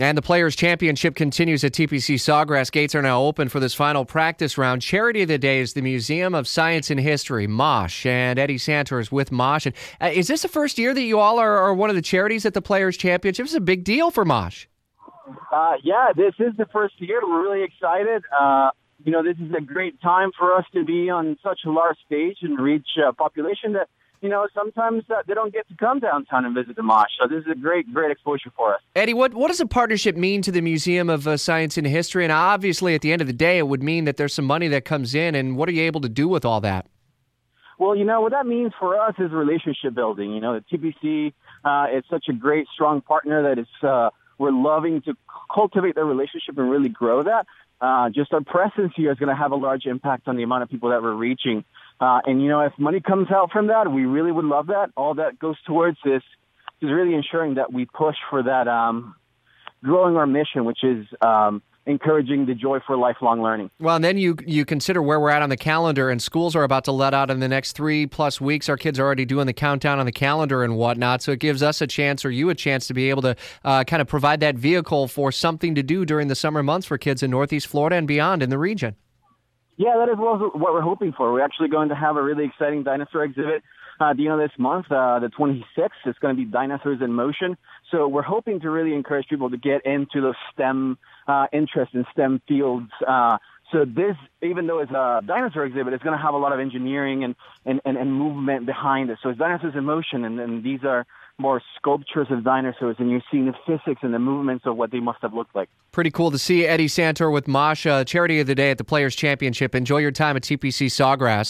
And the Players' Championship continues at TPC Sawgrass. Gates are now open for this final practice round. Charity of the day is the Museum of Science and History, MOSH, and Eddie Santor is with MOSH. And uh, is this the first year that you all are, are, one of the charities at the Players' Championship? It's a big deal for MOSH. Uh, yeah, this is the first year. We're really excited. Uh, you know, this is a great time for us to be on such a large stage and reach a population that you know, sometimes uh, they don't get to come downtown and visit the Mosh. So this is a great, great exposure for us. Eddie, what, what does a partnership mean to the Museum of uh, Science and History? And obviously, at the end of the day, it would mean that there's some money that comes in. And what are you able to do with all that? Well, you know, what that means for us is relationship building. You know, the TPC uh, is such a great, strong partner that is, uh, we're loving to cultivate that relationship and really grow that. Uh, just our presence here is going to have a large impact on the amount of people that we're reaching. Uh, and you know, if money comes out from that, we really would love that. All that goes towards this is really ensuring that we push for that, um, growing our mission, which is um, encouraging the joy for lifelong learning. Well, and then you you consider where we're at on the calendar, and schools are about to let out in the next three plus weeks. Our kids are already doing the countdown on the calendar and whatnot, so it gives us a chance, or you a chance, to be able to uh, kind of provide that vehicle for something to do during the summer months for kids in Northeast Florida and beyond in the region. Yeah, that is what we're hoping for. We're actually going to have a really exciting dinosaur exhibit uh, the end of this month, uh, the 26th. It's going to be Dinosaurs in Motion. So we're hoping to really encourage people to get into the STEM uh, interest in STEM fields. Uh, so this, even though it's a dinosaur exhibit, it's going to have a lot of engineering and, and, and, and movement behind it. So it's dinosaurs in motion, and, and these are more sculptures of dinosaurs, and you're seeing the physics and the movements of what they must have looked like. Pretty cool to see Eddie Santor with Masha, charity of the day at the Players Championship. Enjoy your time at TPC Sawgrass.